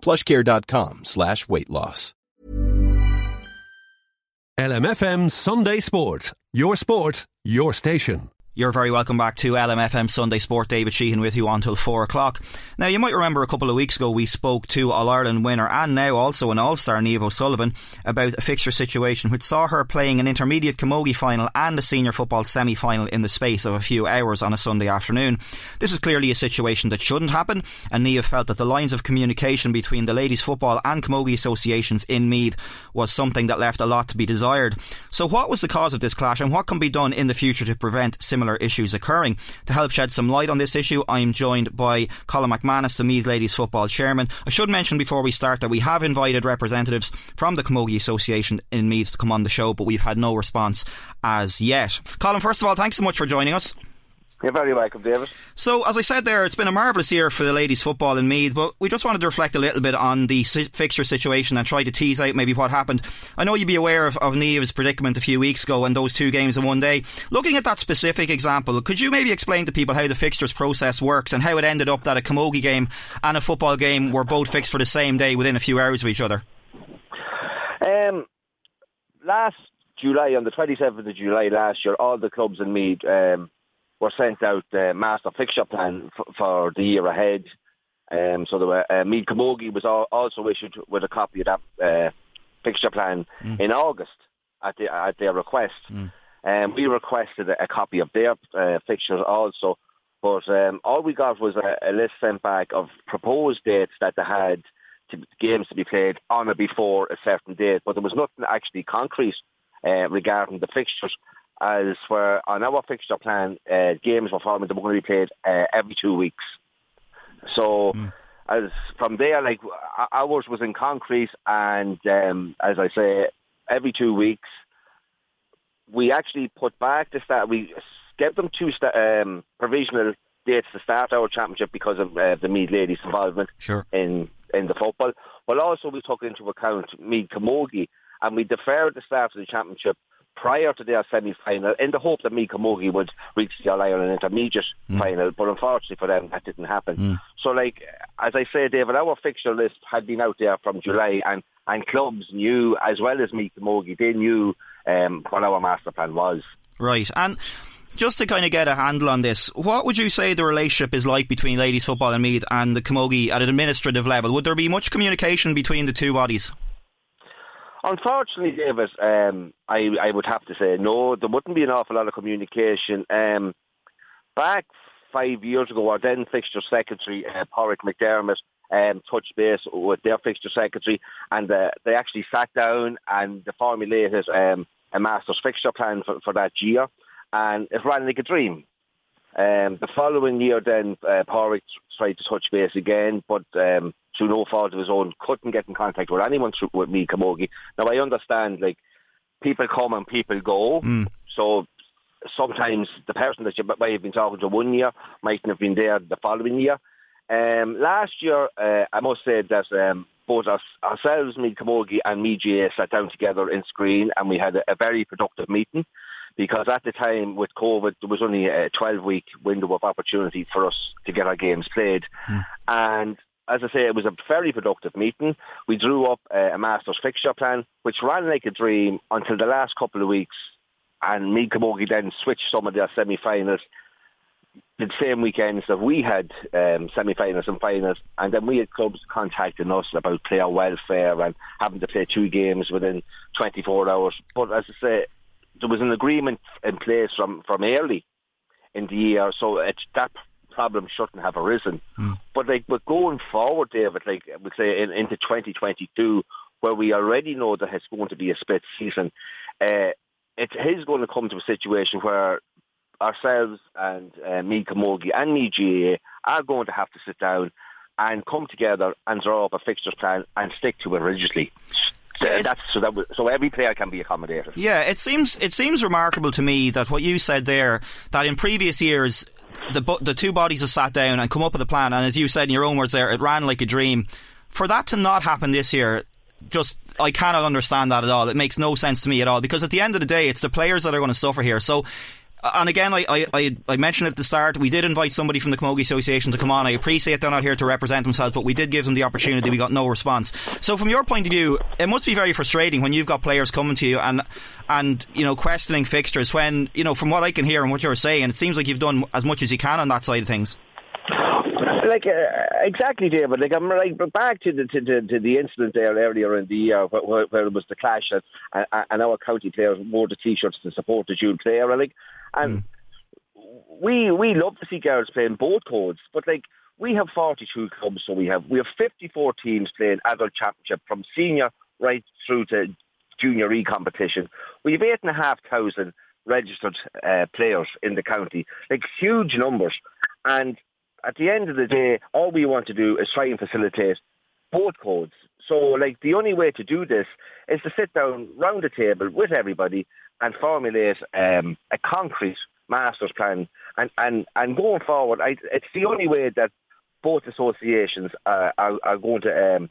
plushcare.com slash weight loss. LMFM Sunday Sport. Your sport, your station. You're very welcome back to LMFM Sunday Sport. David Sheehan with you until four o'clock. Now, you might remember a couple of weeks ago we spoke to All Ireland winner and now also an All Star Niamh O'Sullivan about a fixture situation which saw her playing an intermediate camogie final and a senior football semi final in the space of a few hours on a Sunday afternoon. This is clearly a situation that shouldn't happen, and Niamh felt that the lines of communication between the ladies' football and camogie associations in Meath was something that left a lot to be desired. So, what was the cause of this clash, and what can be done in the future to prevent similar issues occurring. To help shed some light on this issue, I'm joined by Colin McManus, the Meath Ladies Football Chairman. I should mention before we start that we have invited representatives from the Camogie Association in Meath to come on the show, but we've had no response as yet. Colin, first of all, thanks so much for joining us. You're very welcome, David. So, as I said there, it's been a marvellous year for the ladies' football in Meath, but we just wanted to reflect a little bit on the si- fixture situation and try to tease out maybe what happened. I know you'd be aware of, of Niamh's predicament a few weeks ago and those two games in one day. Looking at that specific example, could you maybe explain to people how the fixtures process works and how it ended up that a camogie game and a football game were both fixed for the same day within a few hours of each other? Um, last July, on the 27th of July last year, all the clubs in Meath um, were sent out the master fixture plan f- for the year ahead. Um, so the uh, Meath Camogie was al- also issued with a copy of that uh, fixture plan Mm. in August at, the, at their request. Mm. Um, we requested a, a copy of their uh, fixtures also, but um, all we got was a, a list sent back of proposed dates that they had to, games to be played on or before a certain date, but there was nothing actually concrete uh, regarding the fixtures. As for on our fixture plan, uh, games were forming, they were going to be played uh, every two weeks. So as from there, like ours was in concrete, and um, as I say, every two weeks, we actually put back the start. We gave them two sta- um, provisional dates to start our championship because of uh, the Meath ladies' involvement Sure. in in the football. But also we took into account Meath Camogie, and we deferred the start of the championship prior to their semi-final in the hope that Meath Camogie would reach the All Ireland Intermediate final. But unfortunately for them, that didn't happen. So, like as I say, David, our fixture list had been out there from July, and and clubs knew as well as Meath Camogie, they knew um, what our master plan was. Right. And just to kind of get a handle on this, what would you say the relationship is like between ladies football and Meath and the Camogie at an administrative level? Would there be much communication between the two bodies? Unfortunately, David, um, I, I would have to say no. There wouldn't be an awful lot of communication. Um, back five years ago, our then fixture secretary, uh, Pádraig McDermott, um, touched base with their fixture secretary, and uh, they actually sat down and they formulated um, a master's fixture plan for, for that year, and it ran like a dream. Um, the following year, then uh, Porrick tried to touch base again, but um, through no fault of his own, couldn't get in contact with anyone through, with Meath, Camogie. Now I understand, like people come and people go, so sometimes the person that you might have been talking to one year mightn't have been there the following year. Um, last year, uh, I must say that um, both us, ourselves, Meath Camogie and Meath GA sat down together in Skryne and we had a, a very productive meeting because at the time with COVID there was only a 12 week window of opportunity for us to get our games played. And as I say, it was a very productive meeting. We drew up a, a master's fixture plan, which ran like a dream until the last couple of weeks. And Meath Camogie then switched some of their semi-finals the same weekends that we had um, semi-finals and finals, and then we had clubs contacting us about player welfare and having to play two games within 24 hours. But as I say, there was an agreement in place from, from early in the year, so it, that problem shouldn't have arisen. Mm. But like, but going forward, David, like we say in, into 2022, where we already know that it's going to be a split season, uh, it is going to come to a situation where ourselves and uh, Meath Camogie and Meath GAA are going to have to sit down and come together and draw up a fixtures plan and stick to it religiously. So that's so that so every player can be accommodated. Yeah, it seems it seems remarkable to me that what you said there that in previous years the the two bodies have sat down and come up with a plan, and as you said in your own words there, it ran like a dream. For that to not happen this year, just I cannot understand that at all. It makes no sense to me at all because at the end of the day, it's the players that are going to suffer here. So and again, I, I, I mentioned at the start, we did invite somebody from the Camogie Association to come on. I appreciate they're not here to represent themselves, but we did give them the opportunity. We got no response. So, from your point of view, it must be very frustrating when you've got players coming to you and and you know questioning fixtures. When you know, from what I can hear and what you're saying, it seems like you've done as much as you can on that side of things. Like uh, exactly, David. Like I'm like back to the to, to, to the incident there earlier in the year where, where it was the clash and, and our county players wore the t-shirts to support the June player. And like and mm. we we love to see girls playing both codes, but like we have 42 clubs, so we have we have 54 teams playing adult championship from senior right through to junior E competition. We have eight and a half thousand registered uh, players in the county, like huge numbers. And at the end of the day, all we want to do is try and facilitate both codes. So, like, the only way to do this is to sit down round the table with everybody and formulate um, a concrete master's plan. And, and, and going forward, I, it's the only way that both associations uh, are, are going to um,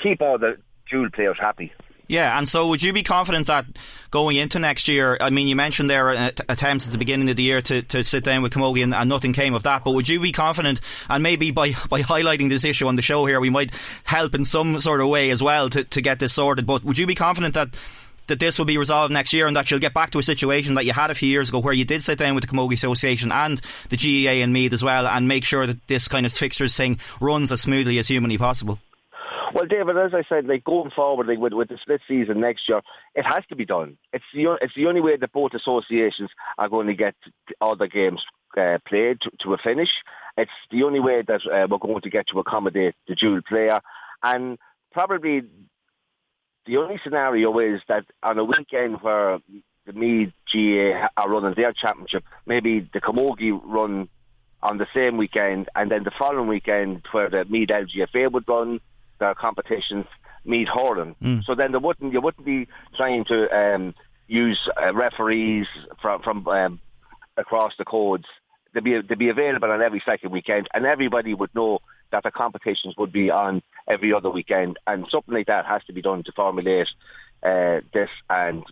keep all the dual players happy. Yeah, and so would you be confident that going into next year, I mean, you mentioned there uh, attempts at the beginning of the year to, to sit down with Camogie and, and, nothing came of that, but would you be confident, and maybe by, by highlighting this issue on the show here, we might help in some sort of way as well to, to get this sorted, but would you be confident that that this will be resolved next year and that you'll get back to a situation that you had a few years ago where you did sit down with the Camogie Association and the GAA and Meath as well and make sure that this kind of fixtures thing runs as smoothly as humanly possible? Well, David, as I said, like going forward, like with, with the split season next year, it has to be done. It's the it's the only way that both associations are going to get all the games uh, played to, to, a finish. It's the only way that uh, we're going to get to accommodate the dual player, and probably the only scenario is that on a weekend where the Meath GA are running their championship, maybe the Camogie run on the same weekend, and then the following weekend where the Meath LGFA would run their competitions, Meath Horan. Mm. So then there wouldn't you wouldn't be trying to um, use uh, referees from from um, across the codes. They'd be they'd be available on every second weekend, and everybody would know that the competitions would be on every other weekend, and something like that has to be done to formulate uh, this and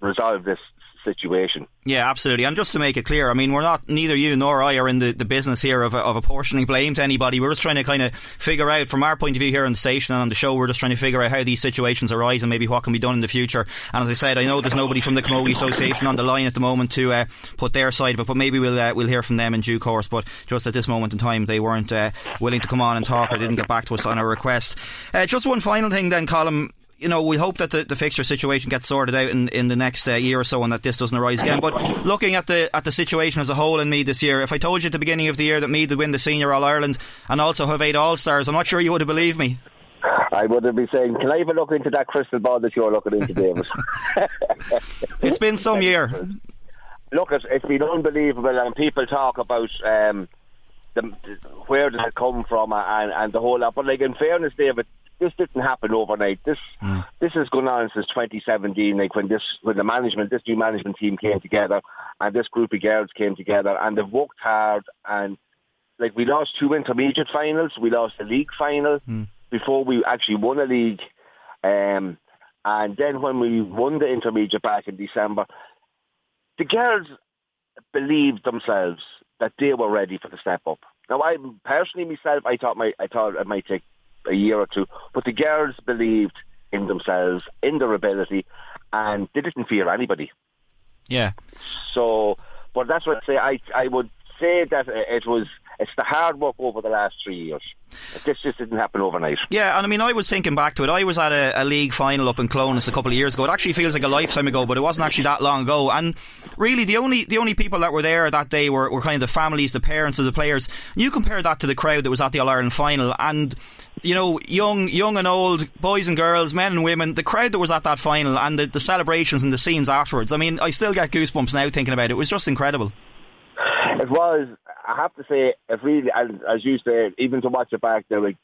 resolve this situation. Yeah, absolutely. And just to make it clear, I mean, we're not, neither you nor I are in the, the business here of, of apportioning blame to anybody. We're just trying to kind of figure out, from our point of view here on the station and on the show, we're just trying to figure out how these situations arise and maybe what can be done in the future. And as I said, I know there's nobody from the Camogie Association on the line at the moment to uh, put their side of it, but maybe we'll uh, we'll hear from them in due course. But just at this moment in time, they weren't uh, willing to come on and talk or didn't get back to us on our request. Uh, just one final thing then, Colin you know, we hope that the, the fixture situation gets sorted out in, in the next uh, year or so and that this doesn't arise again. But looking at the at the situation as a whole in Meath this year, if I told you at the beginning of the year that Meath would win the Senior All Ireland and also have eight All Stars, I'm not sure you would have believed me. I would have been saying, can I even look into that crystal ball that you're looking into, David? it's been some year. Look, it's, it's been unbelievable, and people talk about um, the, where does it come from and, and the whole lot. But like in fairness, David, this didn't happen overnight. This mm. this has gone on since 2017. Like when this when the management, this new management team came together, and this group of girls came together, and they've worked hard. And like we lost two intermediate finals, we lost a league final mm. before we actually won a league. Um, and then when we won the intermediate back in December, the girls believed themselves that they were ready for the step up. Now, I personally myself, I thought my I thought it might take a year or two. But the girls believed in themselves, in their ability, and they didn't fear anybody. Yeah. So, but that's what I say. I I would say that it was it's the hard work over the last three years. This just didn't happen overnight. Yeah, and I mean, I was thinking back to it. I was at a, a, league final up in Clones a couple of years ago. It actually feels like a lifetime ago, but it wasn't actually that long ago. And really, the only the only people that were there that day were, were kind of the families, the parents of the players. You compare that to the crowd that was at the All Ireland final, and you know, young, young and old, boys and girls, men and women, the crowd that was at that final, and the, the celebrations and the scenes afterwards. I mean, I still get goosebumps now thinking about it. It was just incredible. It was, I have to say, if really, as, as you said, even to watch it back, there, like,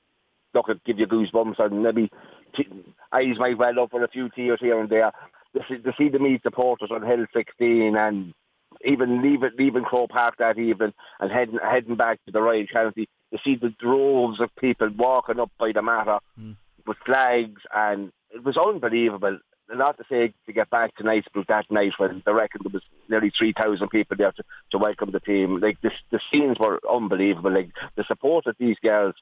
look, it give you goosebumps and maybe t- eyes might well up for a few tears here and there. To see, to see the Meath supporters on Hill 16 and even leaving, leaving Croke Park that evening and heading heading back to the Royal County, to see the droves of people walking up by the Mater mm. with flags, and it was unbelievable not to say to get back to Knightsbrook that night when they reckoned there was nearly 3,000 people there to, to welcome the team. Like the scenes were unbelievable. Like the support that these girls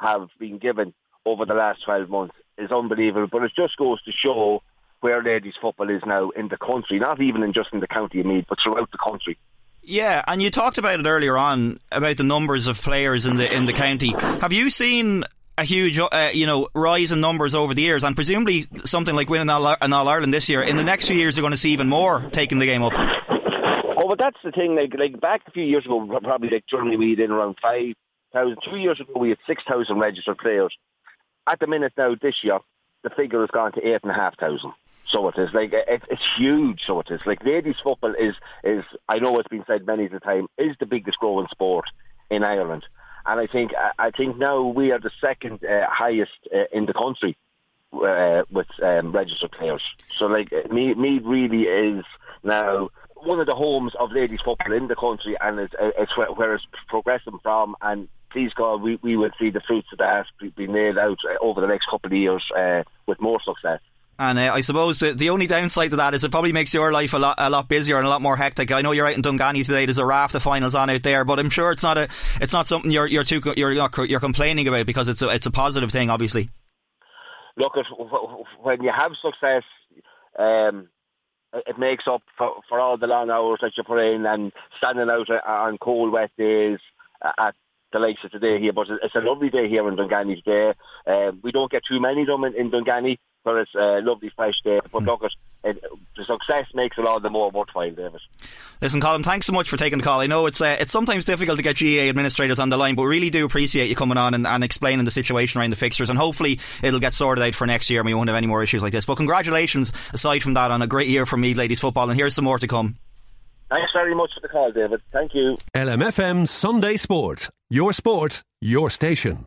have been given over the last 12 months is unbelievable. But it just goes to show where ladies football is now in the country, not even in just in the county of Meath, but throughout the country. Yeah, and you talked about it earlier on about the numbers of players in the in the county. Have you seen a huge, uh, you know, rise in numbers over the years, and presumably something like winning an All Ireland this year. In the next few years, you're going to see even more taking the game up. Oh, but that's the thing. Like, like back a few years ago, probably like Germany, we had in around five thousand. Two years ago, we had six thousand registered players. At the minute now, this year, the figure has gone to eight and a half thousand. So it is like it, it's huge. So it is like ladies football is is I know it's been said many a time is the biggest growing sport in Ireland and I think I think now we are the second uh, highest uh, in the country uh, with um, registered players. So like Meath, Meath really is now one of the homes of ladies football in the country, and it's, it's where, where it's progressing from. And please God, we, we will see the fruits of that be nailed out uh, over the next couple of years uh, with more success. And uh, I suppose the, the only downside to that is it probably makes your life a lot a lot busier and a lot more hectic. I know you're out in Dunganny today. There's a raft of finals on out there, but I'm sure it's not a it's not something you're you're too you're you're complaining about because it's a it's a positive thing, obviously. Look, when you have success, um, it makes up for, for all the long hours that you put in and standing out on cold, wet days at the likes of today here. But it's a lovely day here in Dunganny today. Um, we don't get too many of them in, in Dunganny, but it's a lovely fresh day. But look, it, it, the success makes it all the more worthwhile, David. Listen, Colin, thanks so much for taking the call. I know it's uh, it's sometimes difficult to get GAA administrators on the line, but we really do appreciate you coming on and, and explaining the situation around the fixtures. And hopefully it'll get sorted out for next year and we won't have any more issues like this. But congratulations, aside from that, on a great year for Meath ladies football. And here's some more to come. Thanks very much for the call, David. Thank you. LMFM Sunday Sport. Your sport, your station.